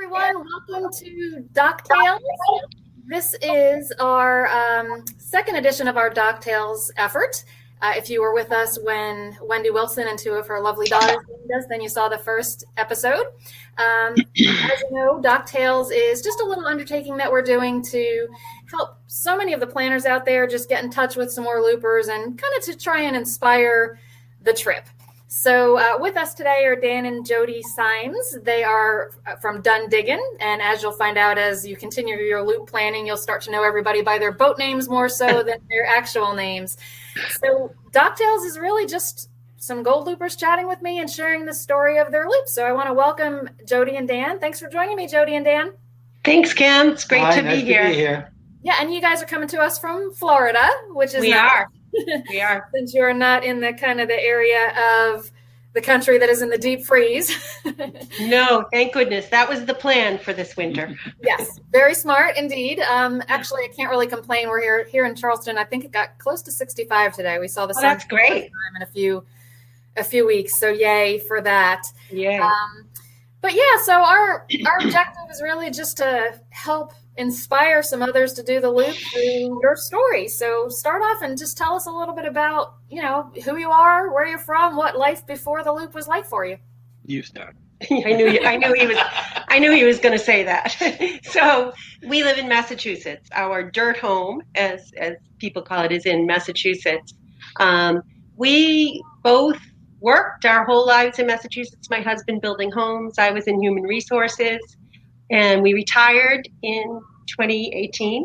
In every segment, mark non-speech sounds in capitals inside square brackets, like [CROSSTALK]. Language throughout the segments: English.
everyone. Welcome to Dock Tales. This is our um, second edition of our Dock Tales effort. Uh, if you were with us when Wendy Wilson and two of her lovely daughters joined us, then you saw the first episode. Um, as you know, Dock Tales is just a little undertaking that we're doing to help so many of the planners out there just get in touch with some more loopers and kind of to try and inspire the trip. So uh, with us today are Dan and Jodi Symes. They are uh, from Done Diggin', and as you'll find out as you continue your loop planning, you'll start to know everybody by their boat names more so [LAUGHS] than their actual names. So Dock Tales is really just some gold loopers chatting with me and sharing the story of their loop. So I want to welcome Jodi and Dan. Thanks for joining me, Jodi and Dan. Thanks, Kim. It's great Hi, to, nice be here. to be here. Yeah, and you guys are coming to us from Florida, which is We nice. are. [LAUGHS] We are. since you are not in the kind of the area of the country that is in the deep freeze. [LAUGHS] No, thank goodness. That was the plan for this winter. [LAUGHS] yes, very smart indeed. Um, actually, I can't really complain. We're here here in Charleston. I think it got close to 65 today. We saw the Oh, sun that's for the first great. time in a few a few weeks. So yay for that. Yeah. Um, but yeah, so our our objective is really just to help inspire some others to do the loop through your story. So start off and just tell us a little bit about you know who you are, where you're from, what life before the loop was like for you. You start. [LAUGHS] I knew you, I knew he was I knew he was going to say that. [LAUGHS] so we live in Massachusetts. Our dirt home, as as people call it, is in Massachusetts. Um, we both worked our whole lives in Massachusetts. My husband building homes. I was in human resources, and we retired in 2018,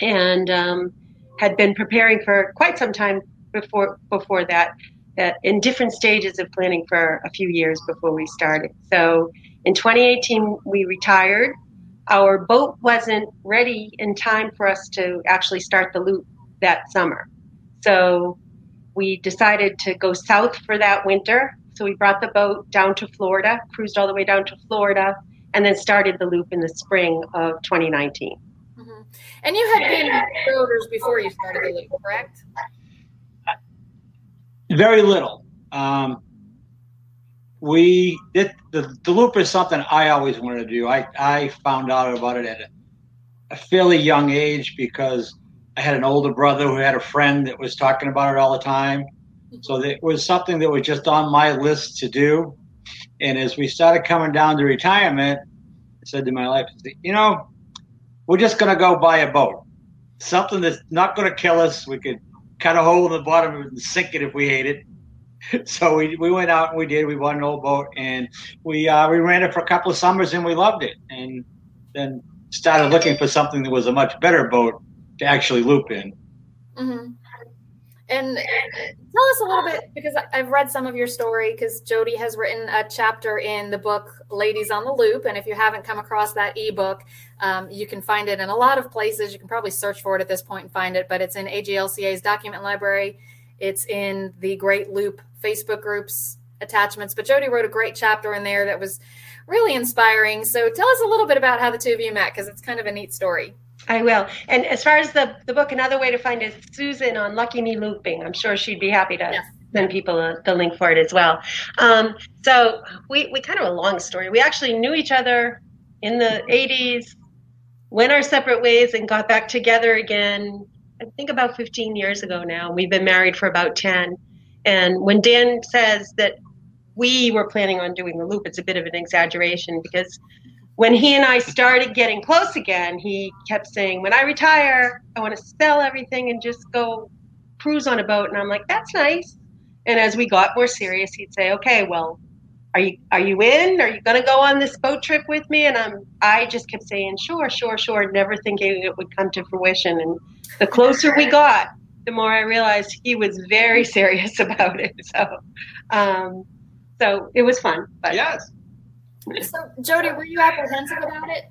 and um, had been preparing for quite some time before before that uh, in different stages of planning for a few years before we started. So in 2018, we retired. Our boat wasn't ready in time for us to actually start the loop that summer. So we decided to go south for that winter. So we brought the boat down to Florida, cruised all the way down to Florida, and then started the loop in the spring of 2019. Mhm. And you had been builders before you started the loop, correct? Very little. Um, we did the, the loop is something I always wanted to do. I, I found out about it at a, a fairly young age because I had an older brother who had a friend that was talking about it all the time. So it was something that was just on my list to do. And as we started coming down to retirement, I said to my wife, you know, we're just going to go buy a boat. Something that's not going to kill us. We could cut a hole in the bottom and sink it if we ate it. [LAUGHS] So we, we went out and we did. We bought an old boat and we uh, we ran it for a couple of summers and we loved it. And then started looking for something that was a much better boat to actually loop in. hmm And tell us a little bit because I've read some of your story because Jodi has written a chapter in the book Ladies on the Loop. And if you haven't come across that ebook, um, you can find it in a lot of places. You can probably search for it at this point and find it, but it's in AGLCA's document library. It's in the Great Loop Facebook groups attachments. But Jodi wrote a great chapter in there that was really inspiring. So tell us a little bit about how the two of you met because it's kind of a neat story. I will. And as far as the, the book, another way to find it is Susan on Lucky Me Looping. I'm sure she'd be happy to Yes. send people a, the link for it as well. Um, so we, we kind of a long story. We actually knew each other in the 80s, went our separate ways, and got back together again, I think about 15 years ago now. We've been married for about 10. And when Dan says that we were planning on doing the loop, it's a bit of an exaggeration because when he and I started getting close again, he kept saying, When I retire, I want to sell everything and just go cruise on a boat. And I'm like, That's nice. And as we got more serious, he'd say, Okay, well, are you are you in? Are you gonna go on this boat trip with me? And I'm I just kept saying, Sure, sure, sure, never thinking it would come to fruition. And the closer we [LAUGHS] got, the more I realized he was very [LAUGHS] serious about it. So um, so it was fun. But Yes. So, Jodi, were you apprehensive about it?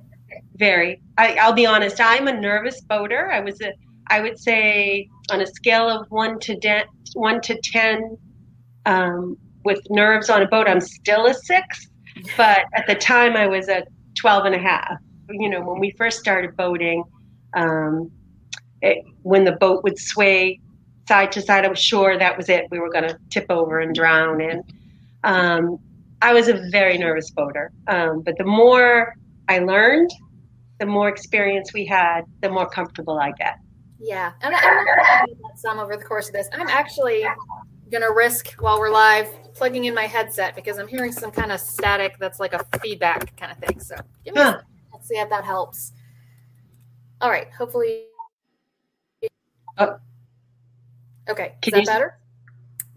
Very. I, I'll be honest. I'm a nervous boater. I was a. I would say on a scale of one to de- one to ten, um, with nerves on a boat, I'm still a six. But at the time, I was a 12 and a half. You know, when we first started boating, um, it, when the boat would sway side to side, I was sure that was it. We were going to tip over and drown. And um, I was a very nervous voter. Um, but the more I learned, the more experience we had, the more comfortable I get. Yeah, and I'm some over the course of this. I'm actually going to risk while we're live plugging in my headset because I'm hearing some kind of static that's like a feedback kind of thing. So give me huh. let's see if that helps. All right, hopefully. Oh. Okay, is that better?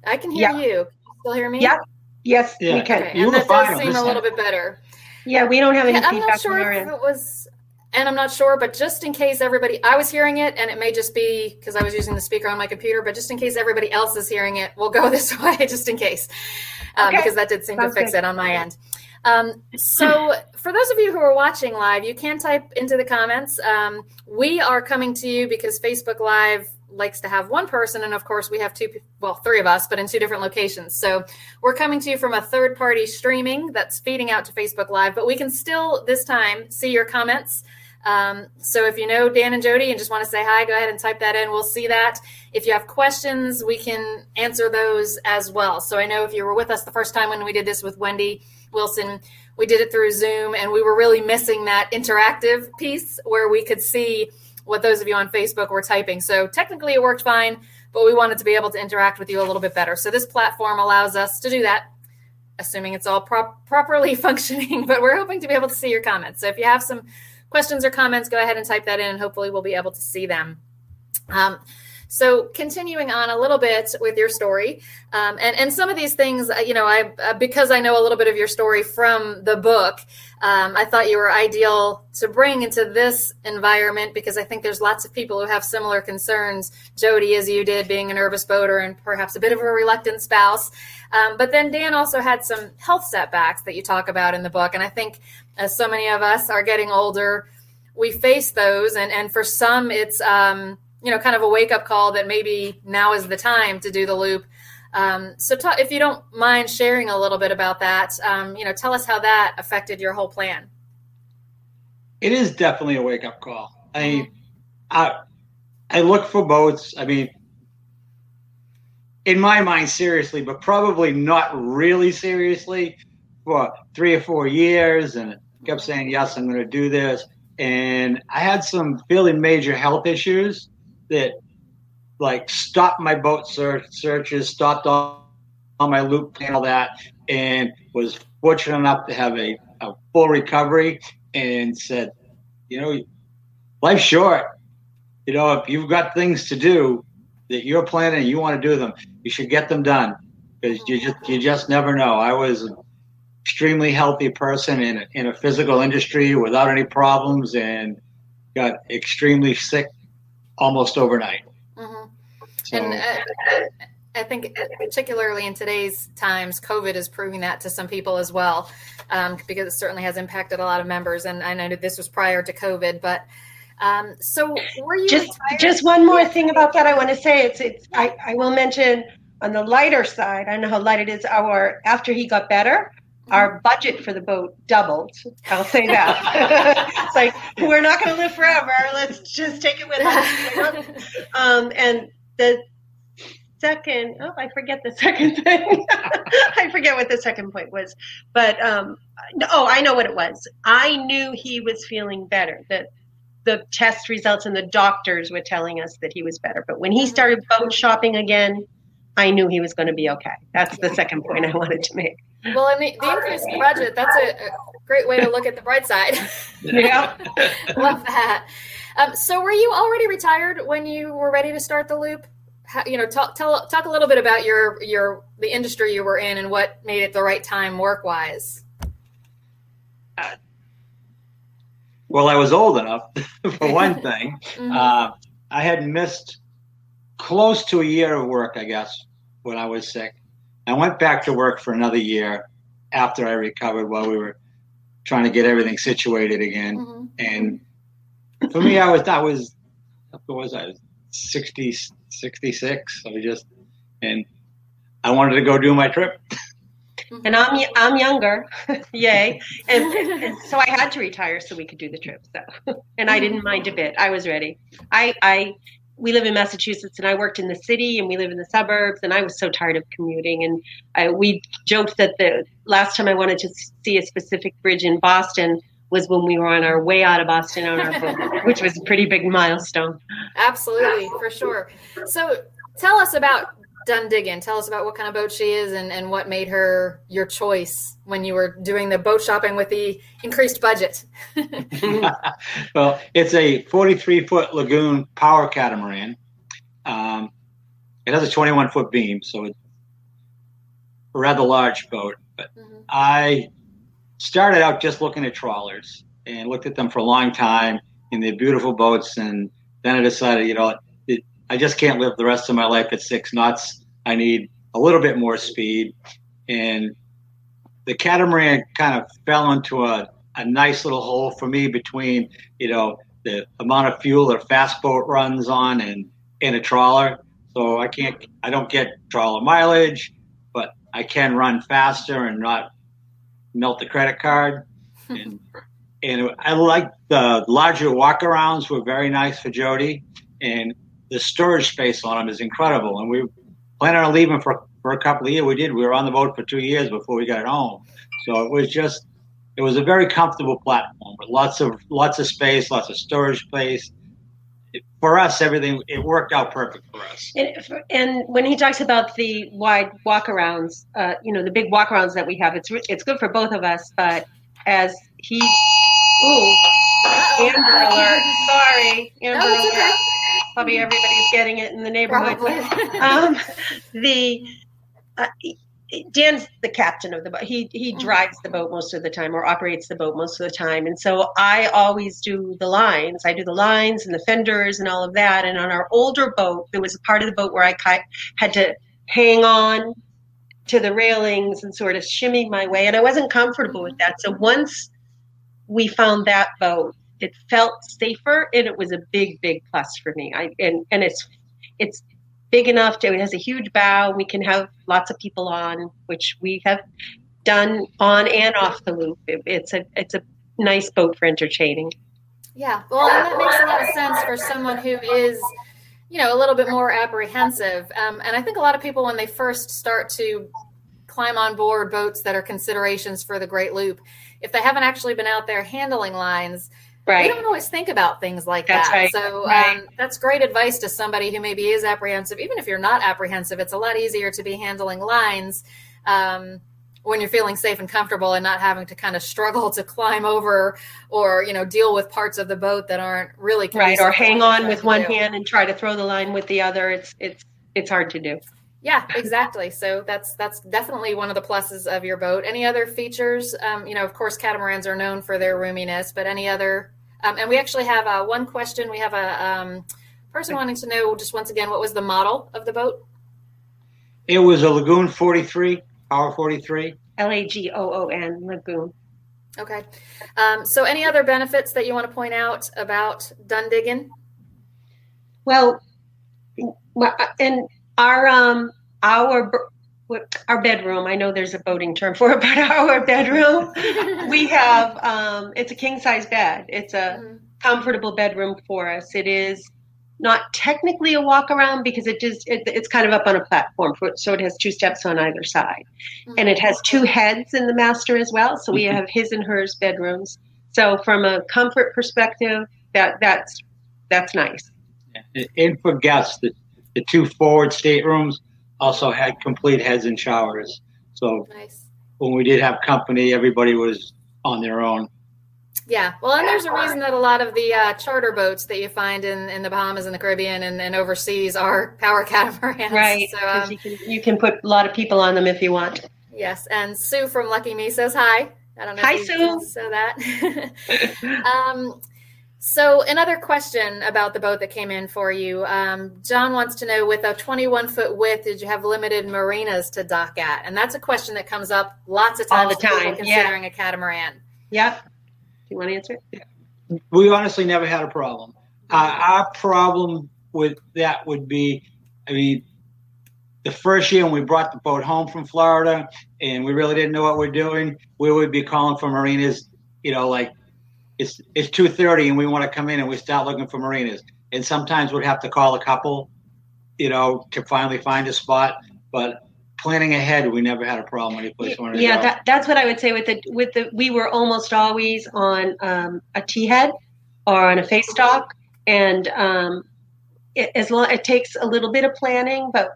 I can hear yeah. you. you. Still hear me? Yeah. Yes, yeah. we can. Okay. And that does seem a little bit better. Yeah, we don't have any yeah, feedback. I'm not sure if it was and I'm not sure, but just in case everybody, I was hearing it, and it may just be because I was using the speaker on my computer, but just in case everybody else is hearing it, we'll go [LAUGHS] this way just in case, um, okay. because that did seem Sounds to fix good. it on my end. Um, so, for those of you who are watching live, you can type into the comments. Um, we are coming to you because Facebook Live likes to have one person, and of course, we have two, well, three of us, but in two different locations. So, we're coming to you from a third party streaming that's feeding out to Facebook Live, but we can still this time see your comments. Um, so if you know Dan and Jody and just want to say hi, go ahead and type that in. We'll see that. If you have questions, we can answer those as well. So I know if you were with us the first time when we did this with Wendy Wilson, we did it through Zoom and we were really missing that interactive piece where we could see what those of you on Facebook were typing. So technically it worked fine, but we wanted to be able to interact with you a little bit better. So this platform allows us to do that assuming it's all properly [LAUGHS] functioning, but we're hoping to be able to see your comments. So if you have some questions or comments, go ahead and type that in, and hopefully we'll be able to see them. Um, so continuing on a little bit with your story, um, and and some of these things, you know, I uh, because I know a little bit of your story from the book, um, I thought you were ideal to bring into this environment because I think there's lots of people who have similar concerns. Jodi, as you did, being a nervous boater and perhaps a bit of a reluctant spouse, um, but then Dan also had some health setbacks that you talk about in the book, and I think as so many of us are getting older, we face those, and and for some, it's um, you know kind of a wake up call that maybe now is the time to do the loop. Um, so, if you don't mind sharing a little bit about that, um, you know, tell us how that affected your whole plan. It is definitely a wake up call. I, mm-hmm. I, I look for boats. I mean, in my mind, seriously, but probably not really seriously for three or four years, and kept saying, "Yes, I'm going to do this." And I had some fairly major health issues that, like, stopped my boat search searches, stopped all, all my loop and all that, and was fortunate enough to have a, a full recovery. And said, "You know, life's short. You know, if you've got things to do that you're planning and you want to do them, you should get them done because you just you just never know." I was an extremely healthy person in a, in a physical industry without any problems and got extremely sick almost overnight. Mm-hmm. So, and uh, I think, particularly in today's times, COVID is proving that to some people as well, um, because it certainly has impacted a lot of members. And I know that this was prior to COVID, but um, so were you just retired? just one more thing about that? I want to say it's it's I, I will mention on the lighter side. I know how light it is. Our after he got better, our budget for the boat doubled. I'll say that. [LAUGHS] it's like we're not going to live forever. Let's just take it with us. [LAUGHS] Um, and the second, oh, I forget the [LAUGHS] second thing. [LAUGHS] I forget what the second point was. But um, oh, I know what it was. I knew he was feeling better. That the test results and the doctors were telling us that he was better. But when he started boat shopping again, I knew he was going to be okay. That's the second point I wanted to make. Well, and the, the increased budget, that's a, a, great way to look at the bright side. Yeah. [LAUGHS] Love that. Um, so were you already retired when you were ready to start the loop? How, you know, talk, tell, talk a little bit about your, your, the industry you were in and what made it the right time work wise. Uh, well, I was old enough [LAUGHS] for one [LAUGHS] thing. mm-hmm. uh, I had missed close to a year of work, I guess, when I was sick. I went back to work for another year after I recovered while we were trying to get everything situated again. Mm-hmm. And for me, I was, I was, what was I, 60, 66. I was just, and I wanted to go do my trip. And I'm I'm younger, [LAUGHS] yay! And, and, so I had to retire so we could do the trip. So, and I didn't mind a bit. I was ready. I I we live in Massachusetts and I worked in the city and we live in the suburbs and I was so tired of commuting and I, we joked that the last time I wanted to see a specific bridge in Boston was when we were on our way out of Boston on our boat, [LAUGHS] which was a pretty big milestone. Absolutely, for sure. So tell us about Done Diggin'. Tell us about what kind of boat she is and, and what made her your choice when you were doing the boat shopping with the increased budget. [LAUGHS] [LAUGHS] well, it's a 43 foot lagoon power catamaran. Um, it has a 21 foot beam, so it's a rather large boat. But mm-hmm. I started out just looking at trawlers and looked at them for a long time in their beautiful boats. And then I decided, you know, I just can't live the rest of my life at six knots. I need a little bit more speed. And the catamaran kind of fell into a, a nice little hole for me between, you know, the amount of fuel that a fast boat runs on and, and a trawler. So I can't, I don't get trawler mileage, but I can run faster and not melt the credit card. [LAUGHS] and, and I like the larger walkarounds were very nice for Jodi. And the storage space on them is incredible. And we plan on leaving for, for a couple of years. We did. We were on the boat for two years before we got it home. So it was just, it was a very comfortable platform with lots of lots of space, lots of storage space. For us, everything it worked out perfect for us. And, and when he talks about the wide walkarounds, uh, you know, the big walkarounds that we have, it's it's good for both of us. But as he, ooh, Amber alert! Sorry, Amber no, alert. Okay probably everybody's getting it in the neighborhood. um, [LAUGHS] the uh, Dan's the captain of the boat. He he mm-hmm. drives the boat most of the time, or operates the boat most of the time. And so I always do the lines. I do the lines and the fenders and all of that. And on our older boat, there was a part of the boat where I had to hang on to the railings and sort of shimmy my way, and I wasn't comfortable with that. So once we found that boat, it felt safer and it was a big big plus for me i and and it's it's big enough to it has a huge bow we can have lots of people on which we have done on and off the loop. It, it's a it's a nice boat for entertaining. Yeah well that makes a lot of sense for someone who is you know a little bit more apprehensive. Um, and i think a lot of people when they first start to climb on board boats that are considerations for the great loop if they haven't actually been out there handling lines Right. We don't always think about things like that's that. Right. So right. Um, that's great advice to somebody who maybe is apprehensive. Even if you're not apprehensive, it's a lot easier to be handling lines um, when you're feeling safe and comfortable and not having to kind of struggle to climb over or you know deal with parts of the boat that aren't really right or hang on with one hand and try to throw the line with the other. It's it's it's hard to do. Yeah, exactly. So that's that's definitely one of the pluses of your boat. Any other features? Um, you know, of course, catamarans are known for their roominess, but any other? Um, and we actually have uh, one question. We have a um, person wanting to know just once again what was the model of the boat. It was a Lagoon 43, Power 43. L A G O O N Lagoon. Okay. Um, so, any other benefits that you want to point out about Done Diggin'? Well, and our um our our bedroom i know there's a boating term for it [LAUGHS] but our bedroom [LAUGHS] we have um it's a king size bed it's a mm-hmm. comfortable bedroom for us it is not technically a walk around because it just it, it's kind of up on a platform for, so it has two steps on either side mm-hmm. and it has two heads in the master as well so we mm-hmm. have his and hers bedrooms so from a comfort perspective that that's that's nice and for guests the the two forward staterooms also had complete heads and showers. So nice. when we did have company, everybody was on their own. Yeah, well, and there's a reason that a lot of the uh, charter boats that you find in, in the Bahamas and the Caribbean and, and overseas are [LAUGHS] power catamarans. Right. So um, you, can, you can put a lot of people on them if you want. Yes, and Sue from Lucky Me says hi. I don't know. Hi, Sue. So that. [LAUGHS] [LAUGHS] um, so, another question about the boat that came in for you. Um, John wants to know with a 21 foot width, did you have limited marinas to dock at? And that's a question that comes up lots of times all the time. considering yeah. a catamaran. Yep. Do you want to answer it? We honestly never had a problem. Uh, our problem with that would be, I mean, the first year when we brought the boat home from Florida and we really didn't know what we're doing, we would be calling for marinas, you know, like it's it's two thirty and we want to come in and we start looking for marinas. And sometimes we'd have to call a couple, you know, to finally find a spot. But planning ahead, we never had a problem any place wanted yeah, that, that's what I would say with the with the we were almost always on um, a T head or on a face stock, and um, it, as long it takes a little bit of planning, but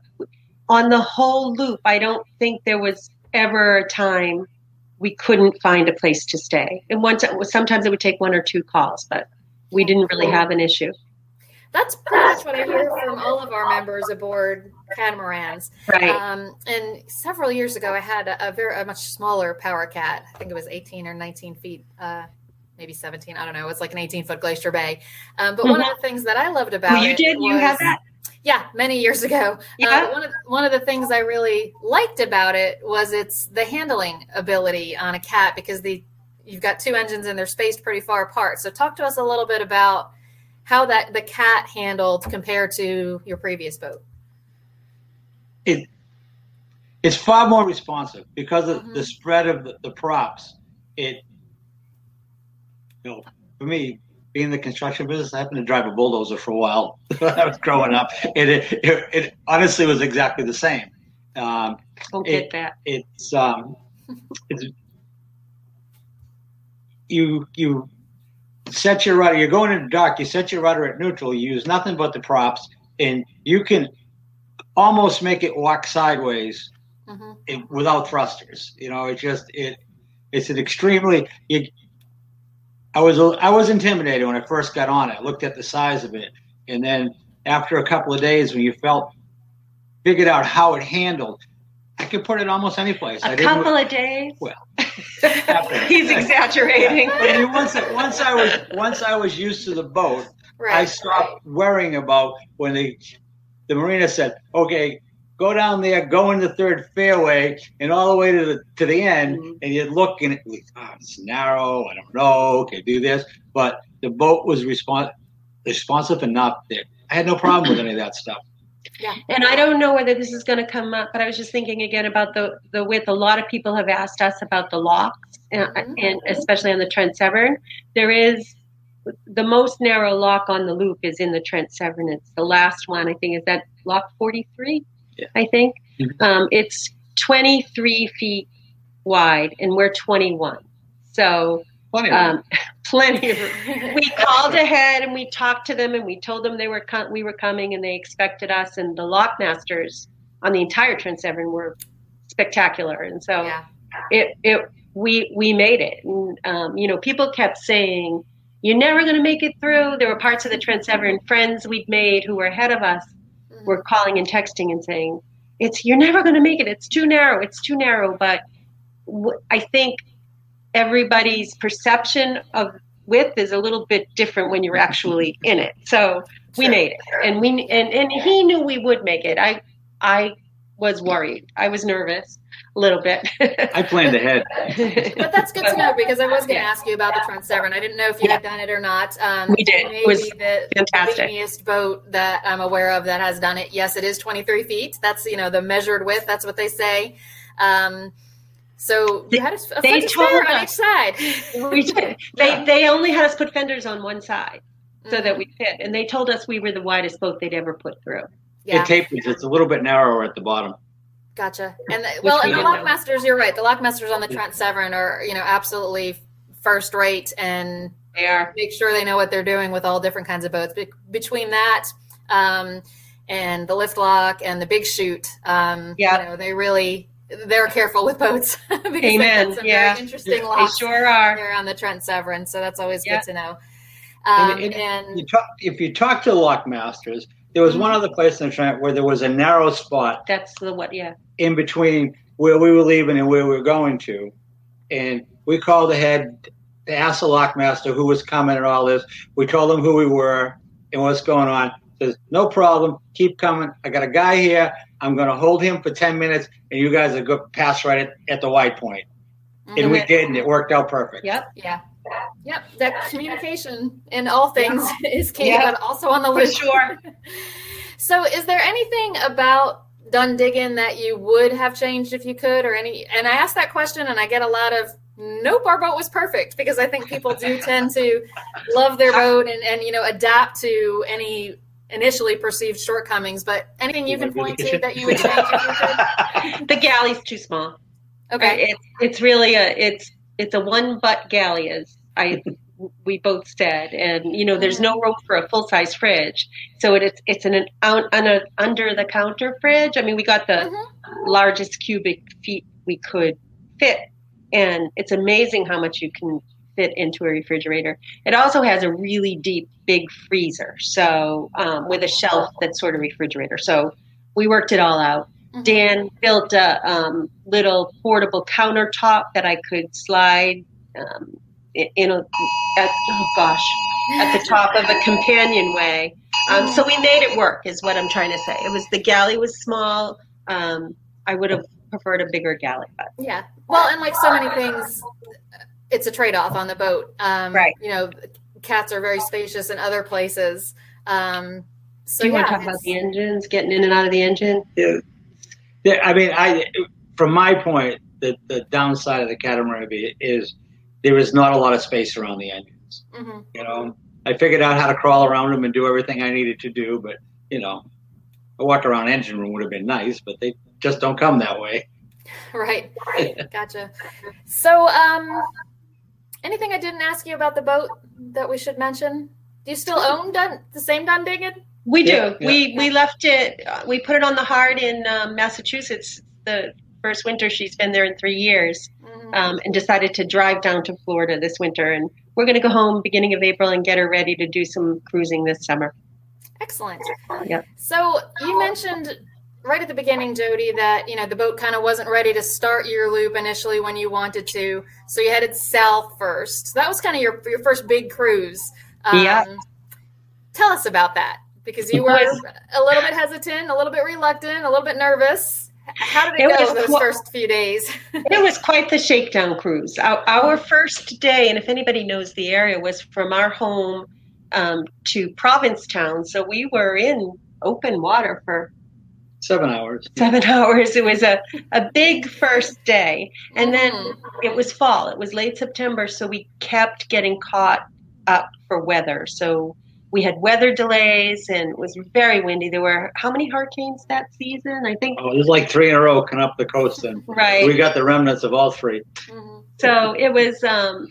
on the whole loop, I don't think there was ever a time we couldn't find a place to stay. And once it was, sometimes it would take one or two calls, but we didn't really have an issue. That's pretty much what I hear from all of our members aboard catamarans. Right. Um, and several years ago, I had a, a very a much smaller power cat. I think it was 18 or 19 feet, uh, maybe 17. I don't know. It was like an 18 foot Glacier Bay. Um, but one of the things that I loved about Well, you it did. You was- had that. Yeah, many years ago. Yeah. Uh, one of one of the things I really liked about it was it's the handling ability on a cat because the you've got two engines and they're spaced pretty far apart. So talk to us a little bit about how that the cat handled compared to your previous boat. it it's far more responsive because of Mhm. the spread of the, the props. It, you know, for me, being in the construction business, I happened to drive a bulldozer for a while [LAUGHS] I was growing up. It, it, it, it honestly was exactly the same. Um, It- get that. it's um, it's you you set your rudder. You're going into dock. You set your rudder at neutral. You use nothing but the props, and you can almost make it walk sideways hmm without thrusters. You know, it just it it's an extremely. You, I was I was intimidated when I first got on it. Looked at the size of it, and then after a couple of days, when you felt figured out how it handled, I could put it almost any place. I A didn't- couple of days. Well, [LAUGHS] He's exaggerating. I mean, once once I was once I was used to the boat, Right. I stopped worrying about when they the marina said, "Okay, go down there, go in the third fairway, and all the way to the to the end." Mhm. And you'd look and it, oh, it's narrow. I don't know. Okay, do this, but the boat was respons- responsive enough that I had no problem with any of that stuff. Yeah. And I don't know whether this is going to come up, but I was just thinking again about the the width. A lot of people have asked us about the locks, and, Mhm. and especially on the Trent Severn. There is the most narrow lock on the loop is in the Trent Severn. It's the last one, I think. Is that lock forty three? Yeah. I think Mhm. um, it's twenty three feet wide, and we're twenty one. So Plenty of um, [LAUGHS] plenty of [LAUGHS] we called ahead and we talked to them and we told them they were co- we were coming and they expected us and the lockmasters on the entire Trent Severn were spectacular and so yeah. it it we we made it and um, you know people kept saying you're never going to make it through there were parts of the Trent Severn friends we'd made who were ahead of us Were calling and texting and saying it's you're never going to make it it's too narrow it's too narrow but w- I think everybody's perception of width is a little bit different when you're actually in it. So we Sure. made it, and we and and he knew we would make it. I I was worried. I was nervous a little bit. I planned ahead. [LAUGHS] But that's good to know because I was going to Yeah. ask you about the Trent Severn. I didn't know if you had done it or not. Um, We did. It was the fantastic. beamiest boat that I'm aware of that has done it. Yes, it is 23 feet. That's you know the measured width. That's what they say. Um, so you had a, a they foot to spare told on each side. [LAUGHS] we did. They they only had us put fenders on one side so Mhm. that we fit, and they told us we were the widest boat they'd ever put through. Yeah. It tapers. It's a little bit narrower at the bottom. Gotcha. And the, well, and the lockmasters, you're right. The lockmasters on the Trent Severn are, you know, absolutely first rate and They are. make sure they know what they're doing with all different kinds of boats. Be- between that um, and the lift lock and the Big Chute, um, Yeah. you know, they really they're careful with boats. [LAUGHS] because they've got Amen. Some Yeah. very interesting They locks sure are. there on the Trent Severn, so that's always Yeah. good to know. Um, And- and, You talk, if you talk to the lockmasters, there was one mm. other place in the Trent where there was a narrow spot That's the what? Yeah. in between where we were leaving and where we were going to. And we called ahead to ask the lockmaster who was coming and all this. We told him who we were and what's going on. Says, no problem, keep coming. I got a guy here. I'm going to hold him for 10 minutes, and you guys are going to pass right at, at the white point. Mm-hmm. And we did, and it worked out perfect. Yep. yeah. Yep, that communication in all things [LAUGHS] is key, Yeah. but also on the list. For list. sure. [LAUGHS] So, is there anything about Done Diggin' that you would have changed if you could, or any? And I ask that question, and I get a lot of nope, our boat was perfect because I think people do [LAUGHS] tend to love their boat and and you know adapt to any initially perceived shortcomings. But anything you can point to that you would change if you The galley's too small. Okay. It's it's really a it's it's a one butt galley as I we both said, and you know there's no room for a full size fridge, so it, it's it's an, an, an under the counter fridge. I mean, we got the Mhm. largest cubic feet we could fit, and it's amazing how much you can fit into a refrigerator. It also has a really deep, big freezer, so um, with a shelf that's sort of refrigerator. So we worked it all out. Mhm. Dan built a um, little portable countertop that I could slide um, in, in a, at, oh gosh, at the top of a companionway. Um, so we made it work, is what I'm trying to say. It was the galley was small. Um, I would have preferred a bigger galley, but Yeah. Well, and like so many things, it's a trade off on the boat. Um, Right. You know, cats are very spacious in other places. Um, so do you yeah, want to talk about the engines, getting in and out of the engine? Yeah. Yeah, I mean, I from my point, the the downside of the catamaran is there is not a lot of space around the engines. Mhm. You know, I figured out how to crawl around them and do everything I needed to do, but you know, a walk around engine room would have been nice, but they just don't come that way. [LAUGHS] Right. Gotcha. So, um, anything I didn't ask you about the boat that we should mention? Do you still [LAUGHS] own Dun- the same Done Diggin'? We do. Yeah, yeah. We we left it. Uh, we put it on the hard in um, Massachusetts. The first winter she's been there in three years. Mhm. um, and decided to drive down to Florida this winter. And we're going to go home beginning of April and get her ready to do some cruising this summer. Excellent. Yep. So you mentioned right at the beginning, Jodi, that you know the boat kind of wasn't ready to start your loop initially when you wanted to, so you headed south first. So that was kind of your your first big cruise. Um, Yeah. Tell us about that because you were a little bit hesitant, a little bit reluctant, a little bit nervous. How did it, It go was those qu- first few days? [LAUGHS] It was quite the shakedown cruise. Our, our first day, and if anybody knows the area, was from our home um, to Provincetown. So we were in open water for Seven hours. seven [LAUGHS] hours. It was a, a big first day. And then Mhm. it was fall. It was late September, so we kept getting caught up for weather. So we had weather delays and it was very windy. There were how many hurricanes that season? I think Oh, it was like three in a row coming up the coast, and [LAUGHS] right. we got the remnants of all three. Mhm. So it was um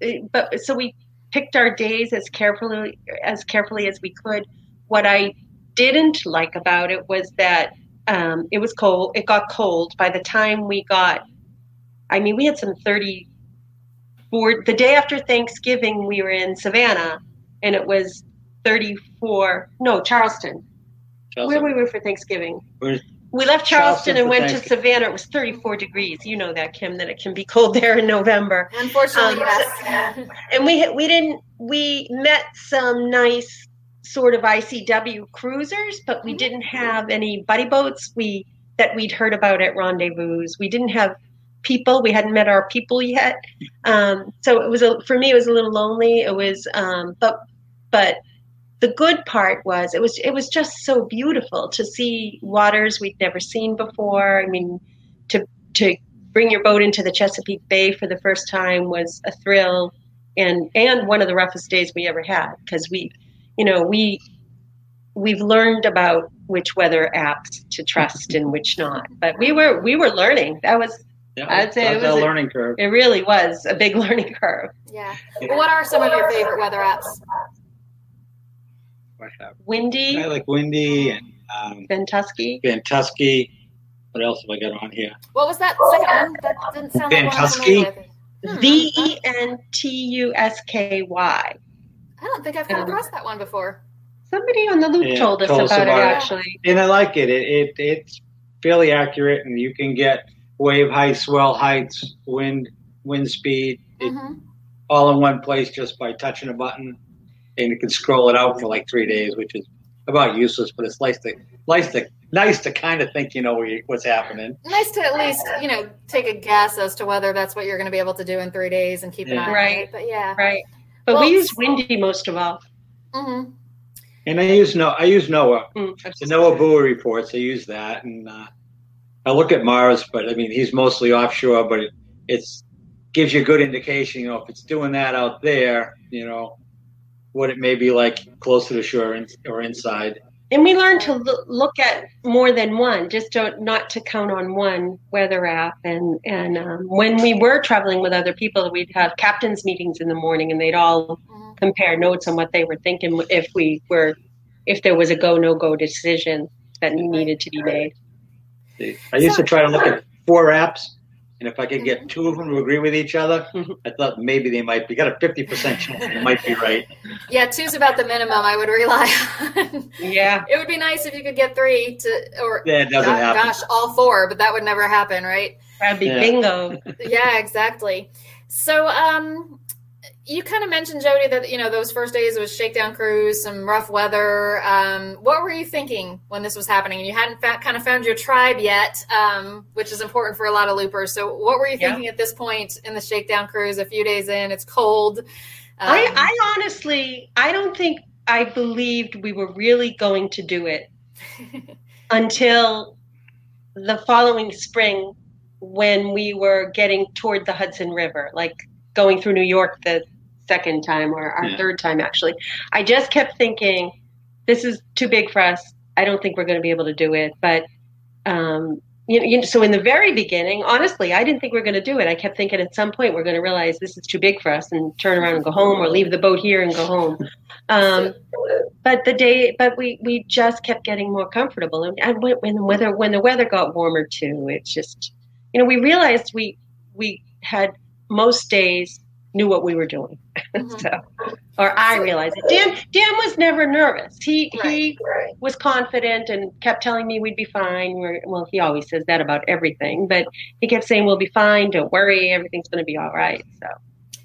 it- but so we picked our days as carefully as carefully as we could. What I didn't like about it was that um, it was cold. It got cold by the time we got. I mean, we had some thirty. For the day after Thanksgiving, we were in Savannah, and it was thirty-four. No, Charleston. Chelsea. Where we were for Thanksgiving. Where's- We left Charleston Charleston and went to Savannah. It was 34 degrees. You know that, Kim, that it can be [LAUGHS] cold there in November. Unfortunately, Um, yes. [LAUGHS] And we we didn't we met some nice sort of ICW cruisers, but we Mhm. didn't have any buddy boats we that we'd heard about at rendezvous. We didn't have people. We hadn't met our people yet. Um, so it was a for me it was a little lonely. It was um, but but the good part was it was it was just so beautiful to see waters we'd never seen before. I mean, to to bring your boat into the Chesapeake Bay for the first time was a thrill, and and one of the roughest days we ever had because we, you know, we we've learned about which weather apps to trust and which not. But we were we were learning. That was Yeah, I'd say it was a a- learning curve. it really was a big [LAUGHS] learning curve. yeah. Well, what are some of your favorite weather apps? Windy, I like Windy and um, Ventusky. Vantusky. What else have I got on here? What was that second one? That didn't sound like one I'm familiar with. Hmm. V E N T U S K Y. I don't think I've come Um, across that one before. Somebody on the loop Yeah, told us told us about, about it it. actually. And I like it. It, it. It's fairly accurate, and you can get wave heights, swell heights, wind, wind speed, it, hmm all in one place just by touching a button. And you can scroll it out for like three days, which is about useless, but it's nice to, nice to, nice to kind of think you know what's happening. Nice to at least you know take a guess as to whether that's what you're going to be able to do in three days and keep an Yeah. eye on Right. it. But yeah. Right. But Well, we use Windy most of all. hmm And I use no, I use NOAA. Mm, The NOAA buoy reports. I use that, and uh, I look at Mars, but I mean he's mostly offshore, but it it's gives you a good indication. You know, if it's doing that out there, you know, what it may be like closer to the shore in, or inside. And we learned to lo- look at more than one, just to, not to count on one weather app. And and um, when we were traveling with other people, we'd have captains meetings in the morning, and they'd all mm-hmm. compare notes on what they were thinking if we were, if there was a go no go decision that needed to be made. I used to try to look at four apps and if I could get two of them to agree with each other, mm-hmm. I thought maybe they might be got a fifty percent chance they might be right. Yeah, two's about the minimum I would rely on. Yeah, it would be nice if you could get three to, or yeah, it doesn't gosh, happen. Gosh, all four, but that would never happen, right? That'd be yeah. bingo. yeah, exactly. So, um, you kind of mentioned Jodi that you know those first days was shakedown cruise, some rough weather. Um, what were you thinking when this was happening? And you hadn't fa- kind of found your tribe yet, um, which is important for a lot of loopers. So, what were you thinking yeah. at this point in the shakedown cruise? A few days in, it's cold. Um, I, I honestly, I don't think I believed we were really going to do it [LAUGHS] until the following spring when we were getting toward the Hudson River, like going through New York the second time or our yeah. third time actually. I just kept thinking, this is too big for us. I don't think we're going to be able to do it. But um, you know, you know, so in the very beginning, honestly, I didn't think we are going to do it. I kept thinking at some point we're going to realize this is too big for us and turn around and go home, or leave the boat here and go home. Um, but the day, but we we just kept getting more comfortable, and, and when, when the weather when the weather got warmer too, it's just you know we realized we we had most days knew what we were doing. [LAUGHS] Mm-hmm. so, or I realized it. Dan Dan was never nervous. He right, he right. was confident and kept telling me we'd be fine. We're, well, he always says that about everything, but he kept saying we'll be fine. Don't worry, everything's going to be all right. So.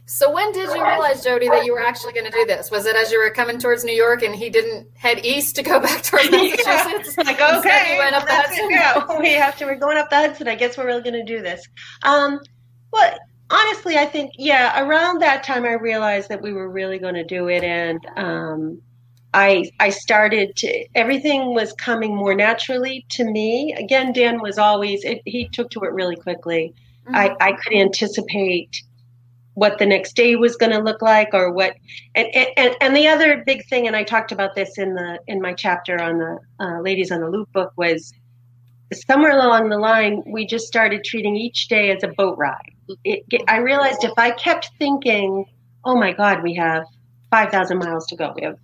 So when did you realize, Jodi, that you were actually going to do this? Was it as you were coming towards New York and he didn't head east to go [LAUGHS] back towards [LAUGHS] Massachusetts? yeah. Like okay, went up the Hudson. We have to. We're going up the Hudson. I guess we're really going to do this. Um, well, honestly, I think yeah, around that time I realized that we were really going to do it, and um, I I started to everything was coming more naturally to me. Again, Dan was always it, he took to it really quickly. Mm-hmm. I I could anticipate what the next day was going to look like or what and, and and the other big thing and i talked about this in the in my chapter on the uh, ladies on the loop book was somewhere along the line we just started treating each day as a boat ride it, I realized if I kept thinking, oh my God, we have 5,000 miles to go, we have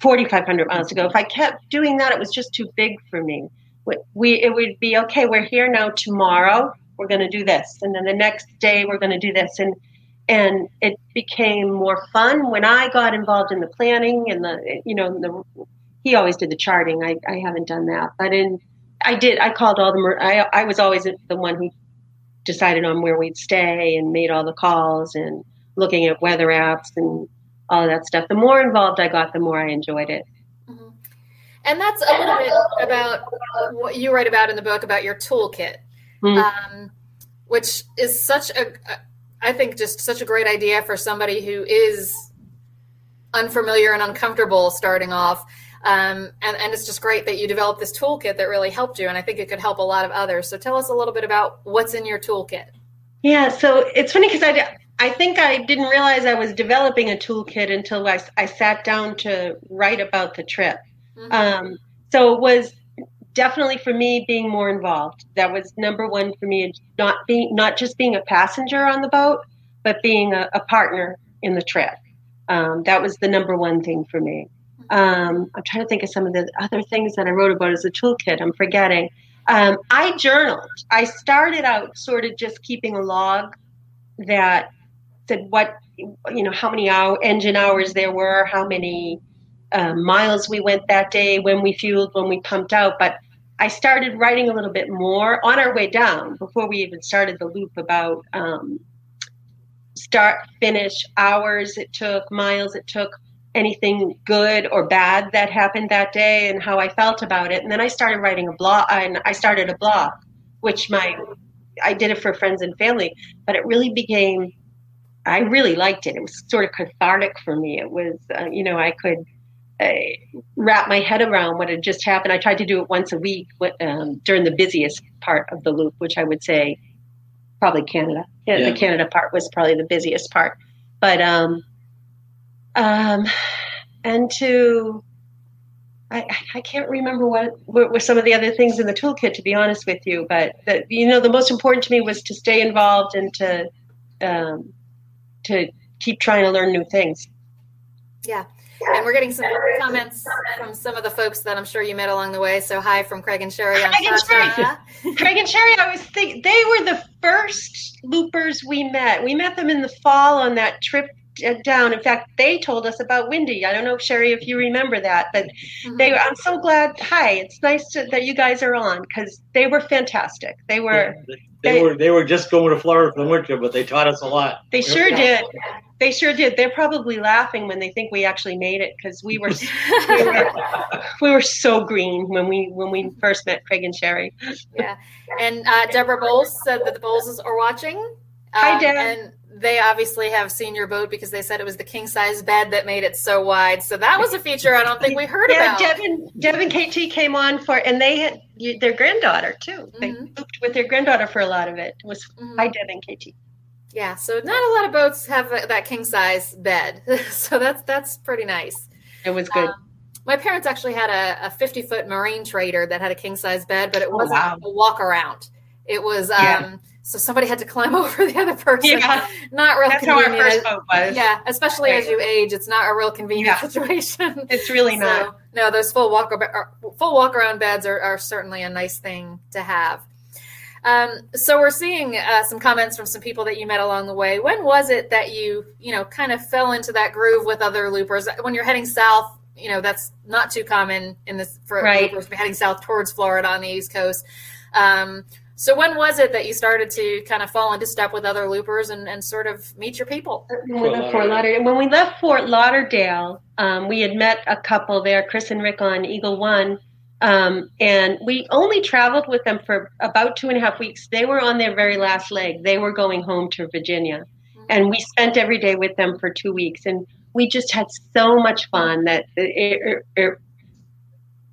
4,500 miles to go. If I kept doing that, it was just too big for me. We, it would be okay. We're here now. Tomorrow, we're going to do this, and then the next day, we're going to do this, and and it became more fun when I got involved in the planning and the you know the he always did the charting. I, I haven't done that, but in I did. I called all the. I I was always the one who decided on where we'd stay and made all the calls and looking at weather apps and all of that stuff. The more involved I got, the more I enjoyed it. Mm-hmm. And that's a little bit about what you write about in the book about your toolkit, mm-hmm. um, which is such a, I think, just such a great idea for somebody who is unfamiliar and uncomfortable starting off. Um, and, and it's just great that you developed this toolkit that really helped you. And I think it could help a lot of others. So tell us a little bit about what's in your toolkit. Yeah, so it's funny because I, I think I didn't realize I was developing a toolkit until I, I sat down to write about the trip. Mm-hmm. Um, so it was definitely for me being more involved. That was number one for me, not being not just being a passenger on the boat, but being a, a partner in the trip. Um, that was the number one thing for me. Um, I'm trying to think of some of the other things that I wrote about as a toolkit. I'm forgetting. Um, I journaled. I started out sort of just keeping a log that said what you know how many hour, engine hours there were, how many uh, miles we went that day, when we fueled, when we pumped out. But I started writing a little bit more on our way down before we even started the loop about um, start finish hours it took, miles it took, anything good or bad that happened that day and how I felt about it. And then I started writing a blog and I started a blog, which my I did it for friends and family, but it really became I really liked it. It was sort of cathartic for me. It was, uh, you know, I could uh, wrap my head around what had just happened. I tried to do it once a week um, during the busiest part of the loop, which I would say probably Canada. Yeah, yeah. The Canada part was probably the busiest part. But um, um, and to I, I can't remember what, what were some of the other things in the toolkit to be honest with you but that you know the most important to me was to stay involved and to um, to keep trying to learn new things yeah and we're getting some comments from some of the folks that I'm sure you met along the way. So hi from Craig and Sherry. Craig and Sherry. Craig and Sherry. I was thinking they were the first loopers we met. We met them in the fall on that trip down. In fact, they told us about Wendy. I don't know, Sherry, if you remember that, but mm-hmm. they. I'm so glad. Hi, it's nice to, that you guys are on because they were fantastic. They were. Yeah, they, they, were. They were just going to Florida for the winter, but they taught us a lot. They sure did. They sure did. They're probably laughing when they think we actually made it because we were, we were [LAUGHS] we were so green when we when we first met Craig and Sherry. Yeah, and uh, Deborah Bowles said that the Bowles are watching. Um, Hi, Deb. And they obviously have seen your boat because they said it was the king size bed that made it so wide. So that was a feature I don't think we heard yeah, about. Deb and, Devin KT came on for, and they had their granddaughter too. They mm-hmm. looped with their granddaughter for a lot of it. it was mm-hmm. hi Deb and KT. Yeah, so not a lot of boats have that king size bed, [LAUGHS] so that's that's pretty nice. It was good. Um, my parents actually had a, a 50 foot marine trader that had a king size bed, but it oh, wasn't wow. a walk around. It was um, yeah. So somebody had to climb [LAUGHS] over the other person. Yeah. Not real That's convenient. How our first boat was. Yeah, especially right. as you age, it's not a real convenient yeah. situation. [LAUGHS] It's really so, not. No, those full walk full walk around beds are, are certainly a nice thing to have. Um, so we're seeing uh, some comments from some people that you met along the way. When was it that you, you know, kind of fell into that groove with other loopers? When you're heading south, you know, that's not too common in this for right. loopers heading south towards Florida on the East Coast. Um, so when was it that you started to kind of fall into step with other loopers and, and sort of meet your people? Fort Fort Lauderdale. When we left Fort Lauderdale, um, we had met a couple there, Chris and Rick on Eagle One, um, and we only traveled with them for about two and a half weeks. They were on their very last leg. They were going home to Virginia. Mm-hmm. And we spent every day with them for two weeks. And we just had so much fun that it, it, it,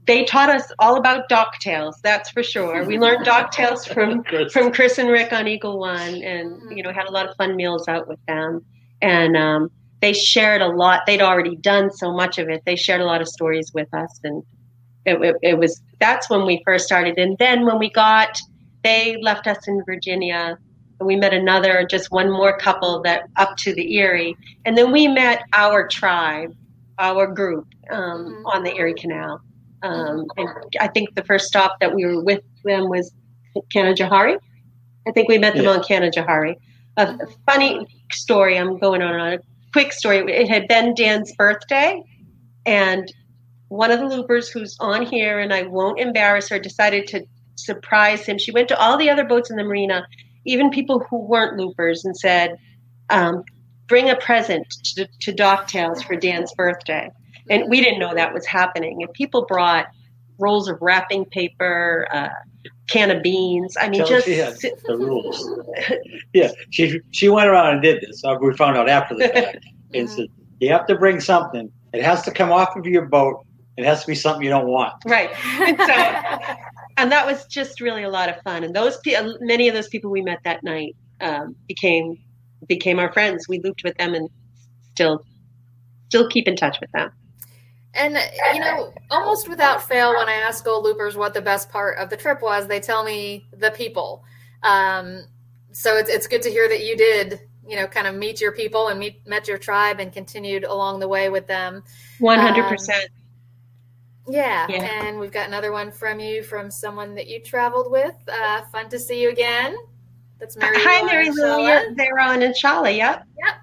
they taught us all about docktails. That's for sure. We learned docktails from [LAUGHS] from Chris and Rick on Eagle One, and you know had a lot of fun meals out with them. And um, they shared a lot. They'd already done so much of it. They shared a lot of stories with us, and it, it, it was that's when we first started. And then when we got, they left us in Virginia. And we met another, just one more couple that up to the Erie, and then we met our tribe, our group um, mm-hmm. on the Erie Canal. Um, and I think the first stop that we were with them was Canajoharie. I think we met them yeah. on Canajoharie. A funny story. I'm going on a quick story. It had been Dan's birthday, and one of the loopers who's on here, and I won't embarrass her, decided to surprise him. She went to all the other boats in the marina, even people who weren't loopers, and said, um, "Bring a present to, to Docktails for Dan's birthday." And we didn't know that was happening. And people brought rolls of wrapping paper, uh, can of beans. I mean, Tell just the rules. [LAUGHS] yeah, she she went around and did this. Uh, we found out after the fact, [LAUGHS] and said you have to bring something. It has to come off of your boat it has to be something you don't want. Right. And so, [LAUGHS] and that was just really a lot of fun. And those many of those people we met that night um, became became our friends. We looped with them and still still keep in touch with them. And you know, almost without fail, when I ask old loopers what the best part of the trip was, they tell me the people. Um, so it's it's good to hear that you did, you know, kind of meet your people and meet met your tribe and continued along the way with them. One hundred percent. Um, yeah, yeah, and we've got another one from you from someone that you traveled with. Uh, fun to see you again. That's Mary. Hi, Mary Lou. They're on Inshallah. Yep. Yep.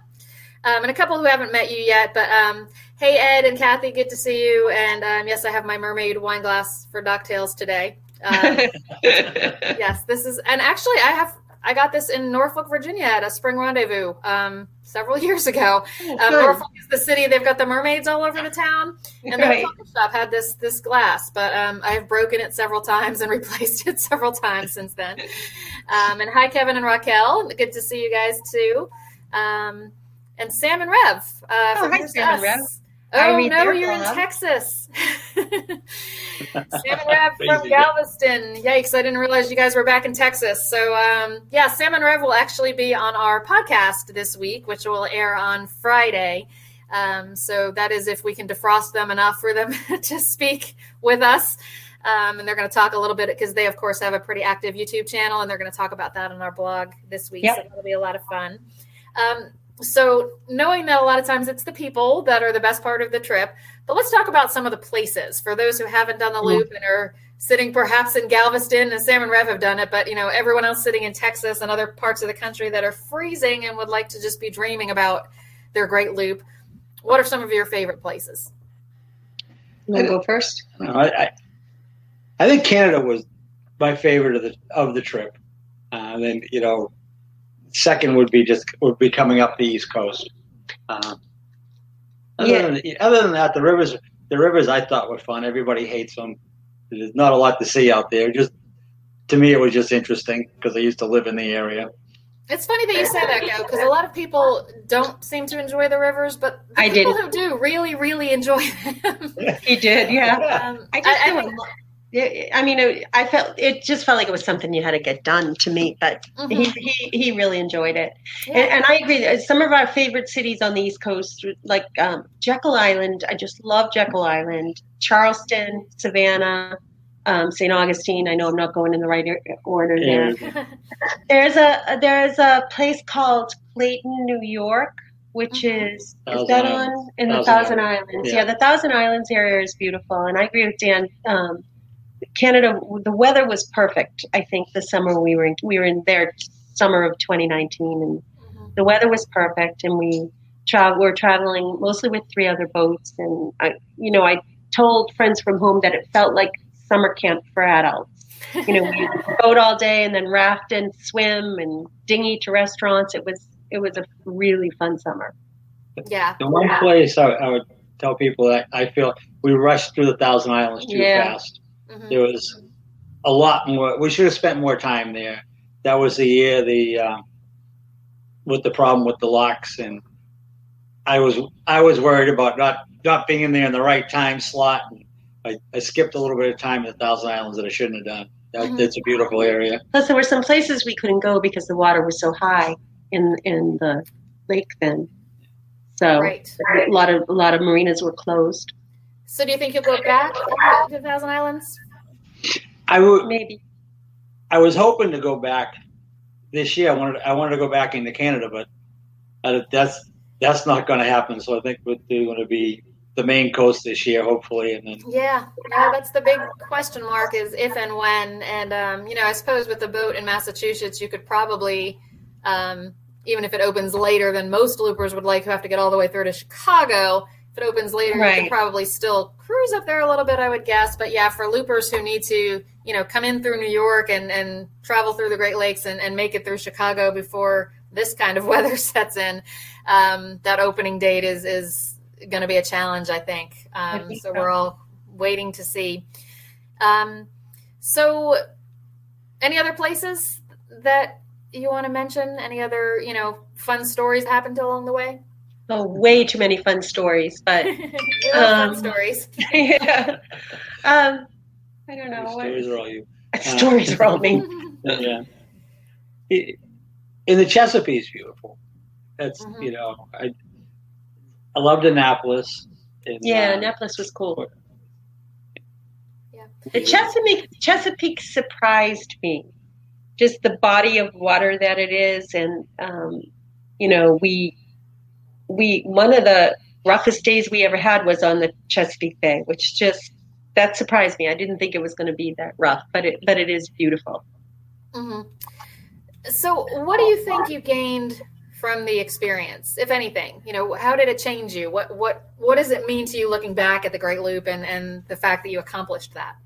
Um, and a couple who haven't met you yet, but um, hey, Ed and Kathy, good to see you. And um, yes, I have my mermaid wine glass for Docktails today. Um, [LAUGHS] yes, this is, and actually, I have I got this in Norfolk, Virginia at a spring rendezvous um, several [LAUGHS] years ago. Oh, um, Norfolk is the city; they've got the mermaids all over the town, and right. the shop had this this glass. But um, I have broken it several times and [LAUGHS] replaced it several times since then. Um, and hi, Kevin and Raquel. Good to see you guys too. Um, and Sam and Rev. Uh, oh, hi, Sam and Rev. Oh no, you're in Texas. [LAUGHS] Sam and Rev from Galveston. Yikes! I didn't realize you guys were back in Texas. So um, yeah, Sam and Rev will actually be on our podcast this week, which will air on Friday. Um, so that is if we can defrost them enough for them [LAUGHS] to speak with us. Um, and they're going to talk a little bit because they, of course, have a pretty active YouTube channel, and they're going to talk about that on our blog this week. Yep. So that'll be a lot of fun. Um, so knowing that a lot of times it's the people that are the best part of the trip, but let's talk about some of the places for those who haven't done the mm-hmm. loop and are sitting perhaps in Galveston and Sam and Rev have done it, but you know everyone else sitting in Texas and other parts of the country that are freezing and would like to just be dreaming about their great loop. What are some of your favorite places? You want go first? No, I, I think Canada was my favorite of the of the trip. Uh, and then you know, second would be just would be coming up the East Coast. Uh, other, yeah. than, other than that, the rivers the rivers I thought were fun. Everybody hates them. There's not a lot to see out there. Just to me, it was just interesting because I used to live in the area. It's funny that you say that, Go, because a lot of people don't seem to enjoy the rivers, but the I people did. who do really, really enjoy [LAUGHS] them. he did, yeah. Um, I just I, I, I mean, I felt it just felt like it was something you had to get done to me, but mm-hmm. he, he, he really enjoyed it. Yeah. And, and, I agree. Some of our favorite cities on the East Coast, like um, Jekyll Island, I just love Jekyll Island, Charleston, Savannah, um, St. Augustine. I know I'm not going in the right order there. [LAUGHS] there's a there's a place called Clayton, New York, which mm-hmm. is Thousand is that Islands. on in Thousand the Thousand Islands? Islands. Yeah. yeah. the Thousand Islands area is beautiful, and I agree with Dan. Um, Canada, the weather was perfect. I think the summer we were in, we were in there summer of 2019, and mm-hmm. the weather was perfect. And we travel we're traveling mostly with three other boats, and I, you know, I told friends from home that it felt like summer camp for adults. You know, we boat all day and then raft and swim and dinghy to restaurants. It was it was a really fun summer. Yeah. The one place I, I would tell people that I feel we rushed through the Thousand Islands too yeah. fast. Mm-hmm. There was a lot more. We should have spent more time there. That was the year the uh, with the problem with the locks, and I was I was worried about not not being in there in the right time slot. And I, I skipped a little bit of time at Thousand Islands that I shouldn't have done. That, mm-hmm. That's a beautiful area. Plus, there were some places we couldn't go because the water was so high in in the lake then. So right. a lot of a lot of marinas were closed. So do you think you'll go back to Thousand Islands? I would maybe. I was hoping to go back this year. I wanted I wanted to go back into Canada, but uh, that's that's not going to happen. So I think we're going to be the Maine coast this year, hopefully, and then yeah, yeah, that's the big question mark is if and when. And um, you know, I suppose with the boat in Massachusetts, you could probably. Um, even if it opens later than most loopers would like, who have to get all the way through to Chicago, if it opens later, right. you can probably still cruise up there a little bit, I would guess. But yeah, for loopers who need to, you know, come in through New York and, and travel through the Great Lakes and, and make it through Chicago before this kind of [LAUGHS] weather sets in, um, that opening date is is going to be a challenge, I think. Um, I think so, so, we're all waiting to see. Um, so, any other places that you want to mention? Any other, you know, fun stories happened along the way? Oh, way too many fun stories, but [LAUGHS] um, fun stories. [LAUGHS] yeah. Um, I don't know. Stories are all you. [LAUGHS] stories are all me. yeah. In the Chesapeake is beautiful. That's mm-hmm. you know I I loved Annapolis. And, yeah, uh, Annapolis was cool. Yeah. The Chesapeake Chesapeake surprised me. Just the body of water that it is, and um, you know we we one of the roughest days we ever had was on the Chesapeake Bay, which just that surprised me. I didn't think it was going to be that rough, but it but it is beautiful. Mm-hmm. So, what do you think you gained from the experience, if anything? You know, how did it change you? What what what does it mean to you looking back at the Great Loop and and the fact that you accomplished that?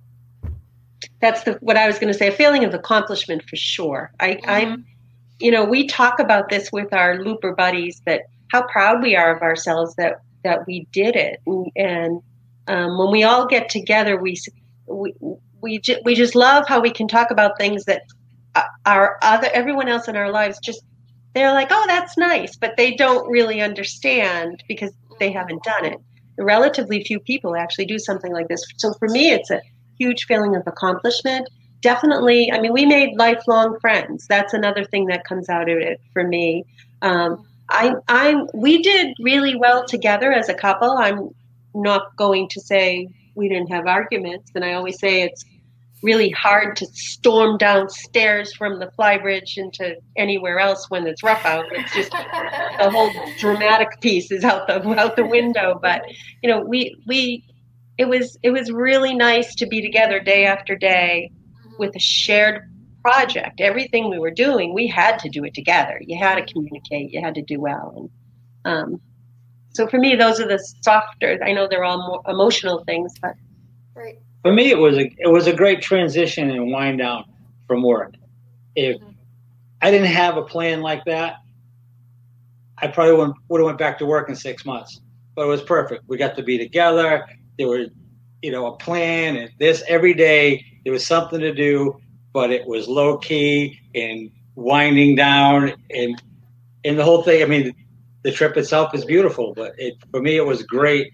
That's the what I was going to say. A feeling of accomplishment for sure. I, mm-hmm. I'm, you know, we talk about this with our looper buddies that how proud we are of ourselves that that we did it. And, um, when we all get together, we we we, ju- we just love how we can talk about things that our other everyone else in our lives just they're like, oh, that's nice, but they don't really understand because they haven't done it. Relatively few people actually do something like this. So for me, it's a huge feeling of accomplishment. Definitely, I mean, we made lifelong friends. That's another thing that comes out of it for me. Um, I, I'm. We did really well together as a couple. I'm not going to say we didn't have arguments, and I always say it's really hard to storm downstairs from the flybridge into anywhere else when it's rough out. It's just [LAUGHS] the whole dramatic piece is out the out the window. But you know, we we it was it was really nice to be together day after day with a shared project. Everything we were doing, we had to do it together. You had to communicate. You had to do well. And um, so for me, those are the softer. I know they're all more emotional things, but right. For me, it was a it was a great transition and wind down from work. If mm-hmm. I didn't have a plan like that, I probably would would have went back to work in six months. But it was perfect. We got to be together. There was, you know, a plan and this every day. There was something to do but it was low key and winding down and and the whole thing. I mean, the trip itself is beautiful, but it for me it was great,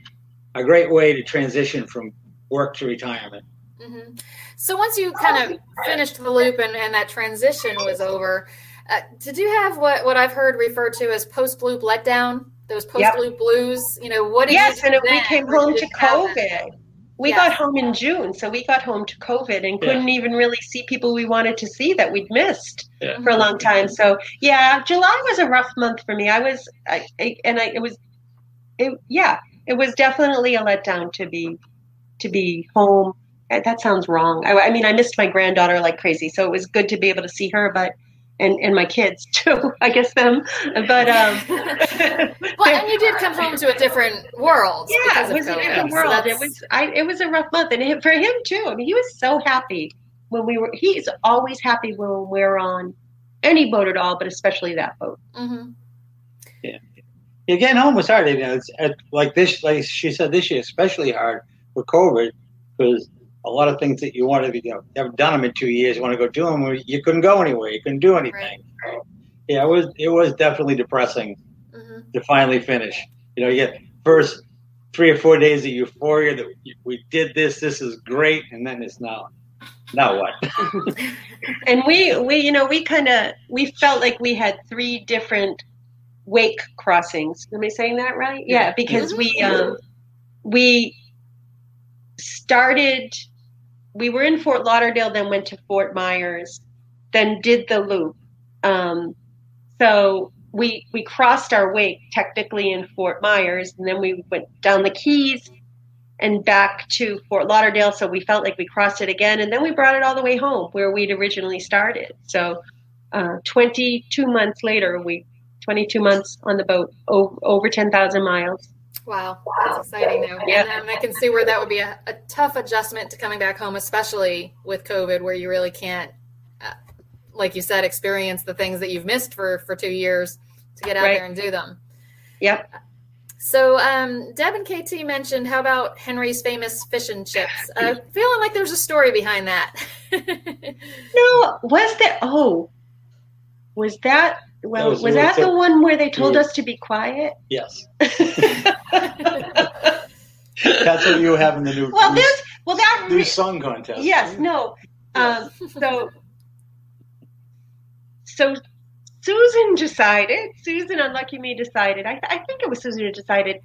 a great way to transition from work to retirement. Mm-hmm. So once you kind of finished the loop and, and that transition was over, uh, did you have what what I've heard referred to as post loop letdown? Those post loop yep. blues. You know what? yes, and we came home to COVID we yeah. got home in June, so we got home to COVID and couldn't yeah. even really see people we wanted to see that we'd missed yeah. for a long time. So yeah, July was a rough month for me. I was, I, I and I, it was, it, yeah, it was definitely a letdown to be, to be home. That sounds wrong. I, I mean, I missed my granddaughter like crazy, so it was good to be able to see her, but and and my kids [LAUGHS] too. I guess them, but um. [LAUGHS] well, and you did come home to a different world. Yeah, it was a different world. So it was I. It was a rough month, and for him too. I mean, he was so happy when we were. He's always happy when we're on any boat at all, but especially that boat. Mm-hmm. Yeah. yeah, getting home was hard. You know, it's like this. Like she said, this year especially hard for COVID because a lot of things that you wanted to, you know, haven't done them in two years, you want to go do them, you couldn't go anywhere, you couldn't do anything. Right. Yeah, it was it was definitely depressing mm-hmm. to finally finish. You know, you get first three or four days of euphoria that we did this, this is great, and then it's now, now what? [LAUGHS] and we we you know we kind of we felt like we had three different wake crossings. Am I saying that right? Yeah, because we mm-hmm. um we started we were in Fort Lauderdale, then went to Fort Myers, then did the loop. Um, so we we crossed our wake technically in Fort Myers, and then we went down the Keys and back to Fort Lauderdale. So we felt like we crossed it again, and then we brought it all the way home where we'd originally started. So uh, 22 months later, we 22 months on the boat, over, over 10,000 miles. Wow, that's exciting though. Yeah. And um, I can see where that would be a, a, tough adjustment to coming back home, especially with COVID, where you really can't, uh, like you said, experience the things that you've missed for for two years to get out right. there and do them. Yep. So, um, Deb and KT mentioned how about Henry's famous fish and chips? Uh, feeling like there's a story behind that. [LAUGHS] no, was that? Oh, was that well, that was, was that the one where they told us to be quiet? Yes. [LAUGHS] That's what you have in the new. Well, this well that new song contest. Yes. No. Um, so so Susan decided. Susan, unlucky me, decided. I, I think it was Susan who decided.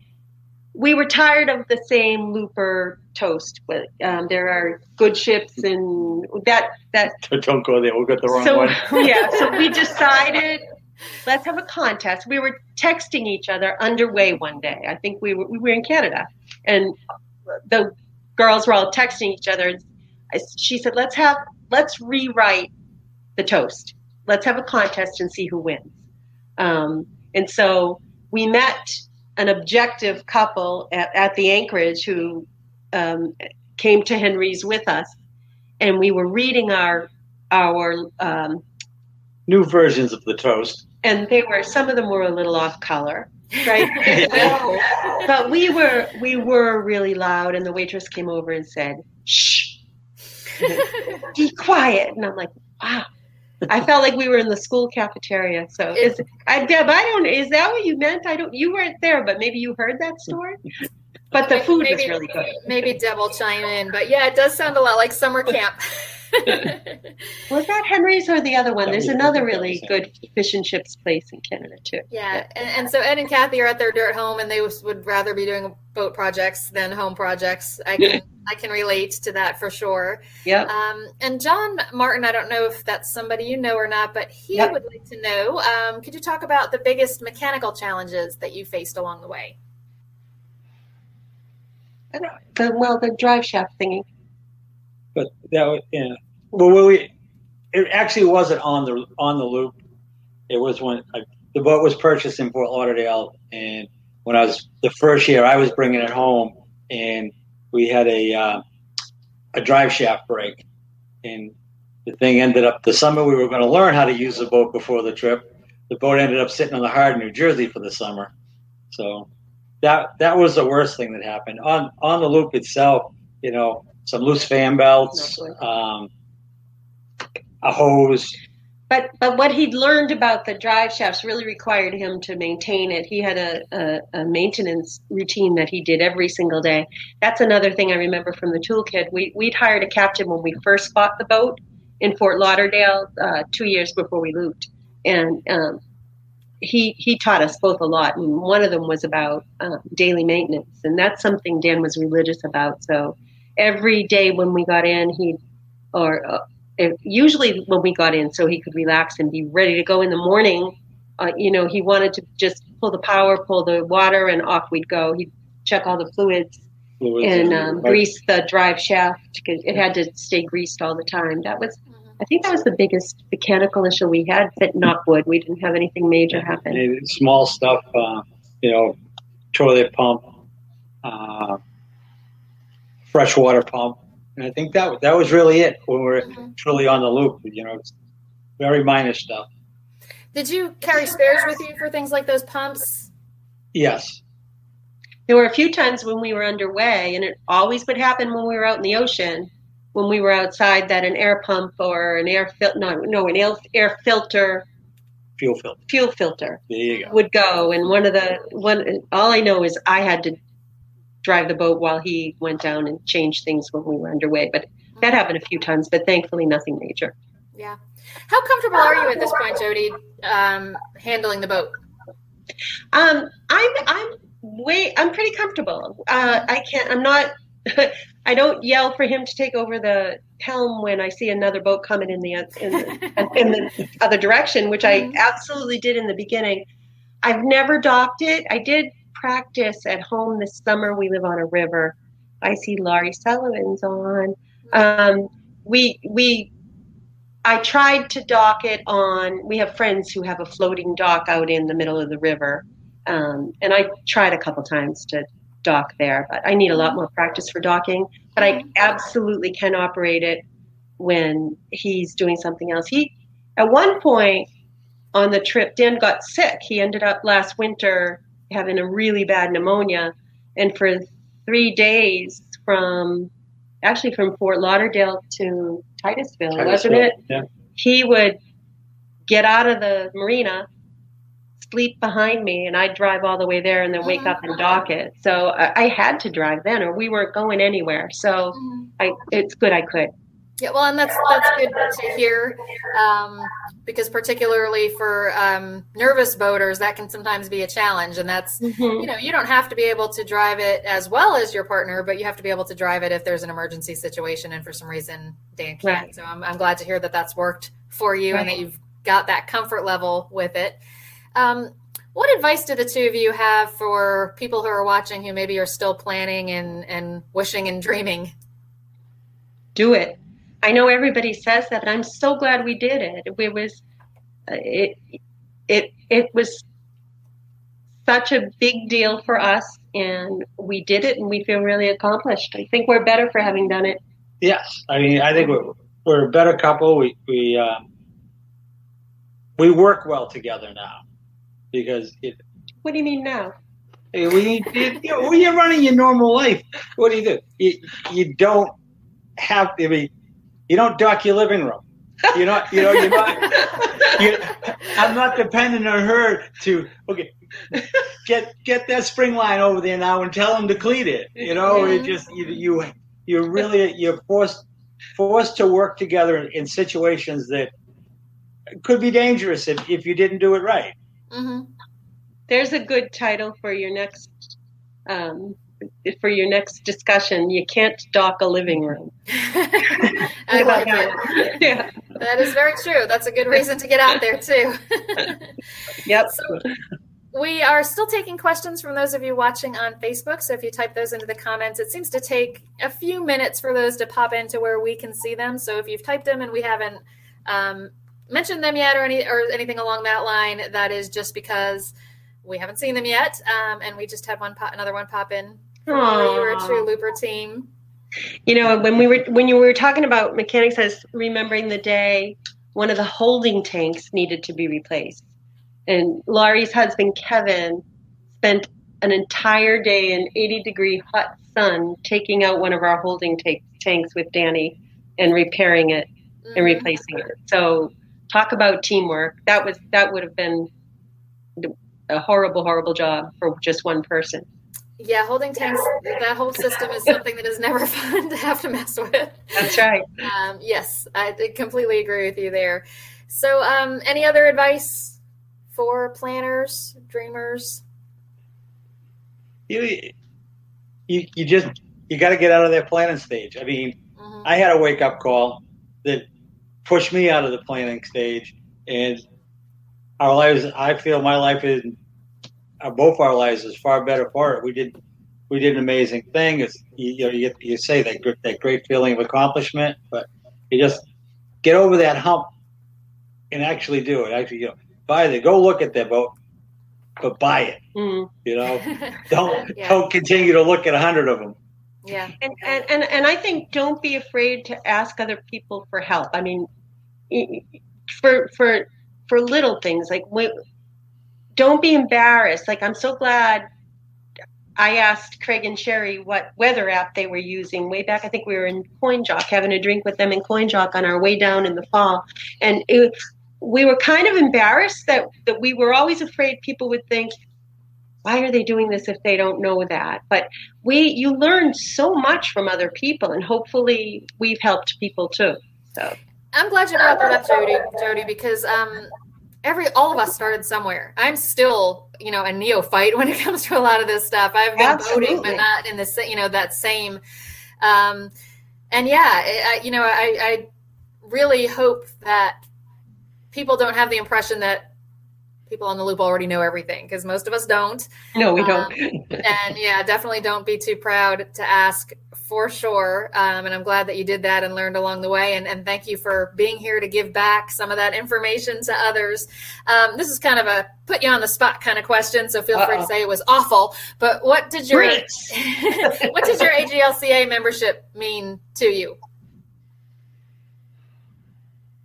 We were tired of the same looper toast, but um, there are good ships and that that. [LAUGHS] Don't go there. We'll get the wrong so, one. [LAUGHS] yeah. So we decided let's have a contest. We were texting each other underway one day. I think we were, we were in Canada, and the girls were all texting each other. She said, "Let's have let's rewrite the toast. Let's have a contest and see who wins." Um, and so we met an objective couple at, at the Anchorage who um, came to Henry's with us, and we were reading our our um, new versions of the toast. And they were some of them were a little off color, right? [LAUGHS] [LAUGHS] but we were we were really loud, and the waitress came over and said, "Shh, [LAUGHS] be quiet." And I'm like, "Wow." I felt like we were in the school cafeteria. So, is, I, Deb, I don't. Is that what you meant? I don't. You weren't there, but maybe you heard that story. But the food maybe, was really good. Maybe Deb will chime in. But yeah, it does sound a lot like summer camp. [LAUGHS] Was that Henry's or the other one? There's another really good fish and chips place in Canada too. Yeah, and, and so Ed and Kathy are at their dirt home, and they was- would rather be doing boat projects than home projects. I can I can relate to that for sure. Yeah. Um, and John Martin, I don't know if that's somebody you know or not, but he Yep. would like to know. Um, could you talk about the biggest mechanical challenges that you faced along the way? The, well, the drive shaft thingy. But that yeah. Well, we it actually wasn't on the on the loop. It was when uh, the boat was purchased in Fort Lauderdale, and when I was the first year, I was bringing it home, and we had a uh, a drive shaft break, and the thing ended up the summer we were going to learn how to use the boat before the trip. The boat ended up sitting on the hard in New Jersey for the summer, so that that was the worst thing that happened on on the loop itself. You know, some loose fan belts, um, a hose. But but what he'd learned about the drive shafts really required him to maintain it. He had a, a, a maintenance routine that he did every single day. That's another thing I remember from the toolkit. We we'd hired a captain when we first bought the boat in Fort Lauderdale uh, two years before we looped, and um, he he taught us both a lot. And one of them was about um, daily maintenance, and that's something Dan was religious about. So every day when we got in, he or uh, usually when we got in so he could relax and be ready to go in the morning uh, you know he wanted to just pull the power pull the water and off we'd go. He'd check all the fluids fluids and um, but grease the drive shaft because it had to stay greased all the time. That was i think that was the biggest mechanical issue we had but not knockwood we didn't have anything major happen. Small stuff, uh, you know, toilet pump, uh, freshwater pump, and I think that that was really it when we were Mhm. truly on the loop. You know, it's very minor stuff. Did you carry spares with you for things like those pumps? Yes, There were a few times when we were underway, and it always would happen when we were out in the ocean, when we were outside, that an air pump or an air filter, no, no, an air, air filter, fuel filter. fuel filter There you go. would go. And one of the one, all I know is I had to drive the boat while he went down and changed things when we were underway. But that happened a few times, but thankfully nothing major. Yeah. How comfortable are you at this point, Jodi, um, handling the boat? Um, I'm I'm way I'm pretty comfortable. Uh, I can't. I'm not. [LAUGHS] I don't yell for him to take over the helm when I see another boat coming in the in the, [LAUGHS] in the other direction, which I Mhm. absolutely did in the beginning. I've never docked it. I did practice at home this summer. We live on a river. I see Laurie Sullivan's on. Um, we we I tried to dock it on. We have friends who have a floating dock out in the middle of the river, um, and I tried a couple times to dock there, but I need a lot more practice for docking. But I absolutely can operate it when he's doing something else. He, at one point on the trip, Dan got sick. He ended up last winter having a really bad pneumonia, and for three days from actually from Fort Lauderdale to Titusville, wasn't it? Yeah. He would get out of the marina, sleep behind me, and I'd drive all the way there and then wake up and dock it. So I, I had to drive then, or we weren't going anywhere. So mm-hmm. I, it's good I could. Yeah, well, and that's that's good to hear, um, because particularly for um, nervous boaters, that can sometimes be a challenge, and that's you know you don't have to be able to drive it as well as your partner, but you have to be able to drive it if there's an emergency situation, and for some reason Dan can't. Right. So I'm I'm glad to hear that that's worked for you and that you've got that comfort level with it. Um, what advice do the two of you have for people who are watching who maybe are still planning and and wishing and dreaming? do it. I know everybody says that, but I'm so glad we did it. It was, it, it, it was such a big deal for us, and we did it, and we feel really accomplished. I think we're better for having done it. Yes, I mean, I think we're we're a better couple. We we um, we work well together now because it, What do you mean now? You, you, you know, when you're running your normal life, what do you do? You, you don't have. I mean, you don't dock your living room. You're not. You know. You're not. You, I'm not dependent on her to. Okay, get get that spring line over there now and tell them to clean it. You know, it just you you you're really you're forced forced to work together in situations that could be dangerous if, if you didn't do it right. Mm-hmm. There's a good title for your next um, for your next discussion. You can't dock a living room. [LAUGHS] I like it. [LAUGHS] Yeah. That is very true. That's a good reason to get out there too. [LAUGHS] yep. So, we are still taking questions from those of you watching on Facebook. So if you type those into the comments, it seems to take a few minutes for those to pop into where we can see them. So if you've typed them and we haven't um, mentioned them yet or any or anything along that line, that is just because we haven't seen them yet, um, and we just had one pop, another one pop in. Aww. You were a true looper team. You know, when we were when you were talking about mechanics as remembering the day, one of the holding tanks needed to be replaced, and Laurie's husband Kevin spent an entire day in 80 degree hot sun taking out one of our holding t- tanks with Danny and repairing it mm-hmm. and replacing it. So talk about teamwork. That was that would have been a horrible, horrible job for just one person. Yeah, holding tanks, that whole system is something that is never [LAUGHS] fun to have to mess with. That's right. Um, yes, I completely agree with you there. So, um, any other advice for planners, dreamers? You, you, you just you got to get out of that planning stage. I mean, mm-hmm. I had a wake up call that pushed me out of the planning stage, and our lives. I feel my life is, both our lives is far better for it. We did, we did an amazing thing. It's you, you know you, get, you say that that great feeling of accomplishment, but you just get over that hump and actually do it. Actually, you know, buy it. Go look at that boat, but buy it. Mm. You know, [LAUGHS] don't yeah. don't continue to look at a hundred of them. Yeah. And, and, and, and I think don't be afraid to ask other people for help. I mean, for, for, for little things like don't be embarrassed. Like, I'm so glad I asked Craig and Sherry what weather app they were using way back. I think we were in Coinjock having a drink with them in Coinjock on our way down in the fall. And it, we were kind of embarrassed that, that we were always afraid people would think, why are they doing this if they don't know that but we you learn so much from other people and hopefully we've helped people too so i'm glad you brought that up jodi jodi because um every all of us started somewhere i'm still you know a neophyte when it [LAUGHS] comes to a lot of this stuff i've been Absolutely. boating but not in the you know that same um and yeah I, you know I, I really hope that people don't have the impression that people on the loop already know everything because most of us don't. No, we don't. Um, and yeah, definitely don't be too proud to ask for sure. Um, and I'm glad that you did that and learned along the way. And, and, thank you for being here to give back some of that information to others. Um, this is kind of a put you on the spot kind of question, so feel Uh-oh. free to say it was awful. But what did your [LAUGHS] what did your AGLCA membership mean to you?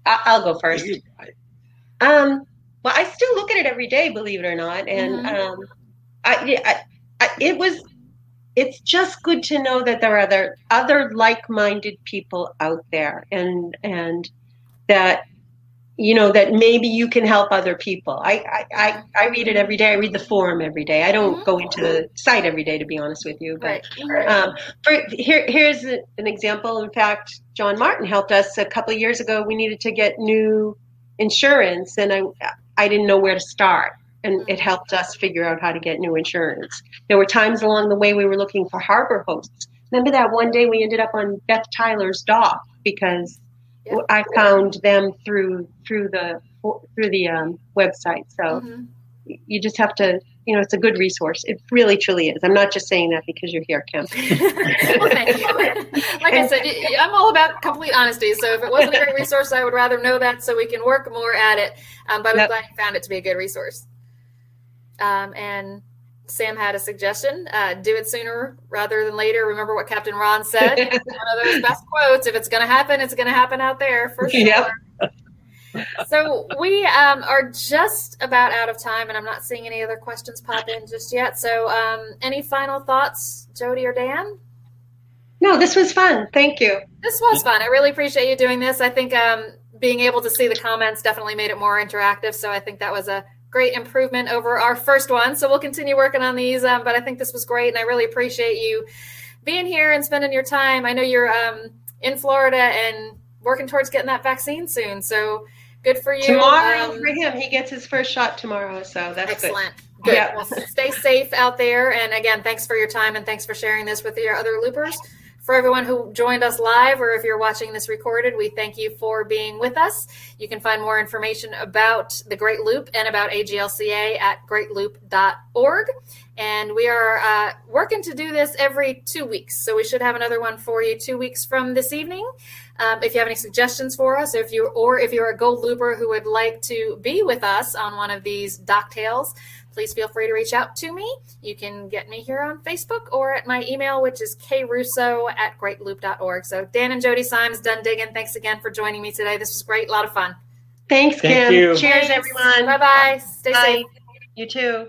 I'll go first. Um, well, I still look at it every day, believe it or not, and mm-hmm. um, I, I, I, it was. It's just good to know that there are other other like-minded people out there, and and that you know that maybe you can help other people. I I, I, read it every day. I read the forum every day. I don't mm-hmm. go into the site every day, to be honest with you. But right. um, for, here here's an example. In fact, John Martin helped us a couple of years ago. We needed to get new insurance, and I I didn't know where to start. And it helped us figure out how to get new insurance. There were times along the way we were looking for harbor hosts. Remember that one day we ended up on Beth Tyler's dock because yep. I found them through through the through the um, website. So mm-hmm. you just have to you know, it's a good resource. It really, truly is. I'm not just saying that because you're here, Kim. [LAUGHS] well, thank you. Like I said, I'm all about complete honesty. So if it wasn't a great resource, I would rather know that so we can work more at it. Um, but I'm glad you found it to be a good resource. Um, and Sam had a suggestion: uh, do it sooner rather than later. Remember what Captain Ron said? [LAUGHS] one of those best quotes. If it's going to happen, it's going to happen out there for sure. Yep so we um, are just about out of time, and I'm not seeing any other questions pop in just yet. So, um, any final thoughts, Jodi or Dan? No, this was fun. Thank you. This was fun. I really appreciate you doing this. I think um, being able to see the comments definitely made it more interactive. So I think that was a great improvement over our first one. So we'll continue working on these. Um, but I think this was great, and I really appreciate you being here and spending your time. I know you're um, in Florida and working towards getting that vaccine soon. So good for you. Tomorrow um, for him, he gets his first shot tomorrow. So that's excellent. Good. good. Yep. Well, stay safe out there. And again, thanks for your time and thanks for sharing this with your other loopers. For everyone who joined us live, or if you're watching this recorded, we thank you for being with us. You can find more information about the Great Loop and about AGLCA at greatloop.org. And we are uh, working to do this every two weeks. So we should have another one for you two weeks from this evening. Um, if you have any suggestions for us, if you or if you're a gold looper who would like to be with us on one of these Dock Tales, please feel free to reach out to me. You can get me here on Facebook or at my email, which is krusso at greatloop.org. So Dan and Jodi Symes Done Diggin'. Thanks again for joining me today. This was great. A lot of fun. Thanks, Kim. Thank you. Cheers, Thanks. everyone. Bye-bye. Stay Bye. safe. You too.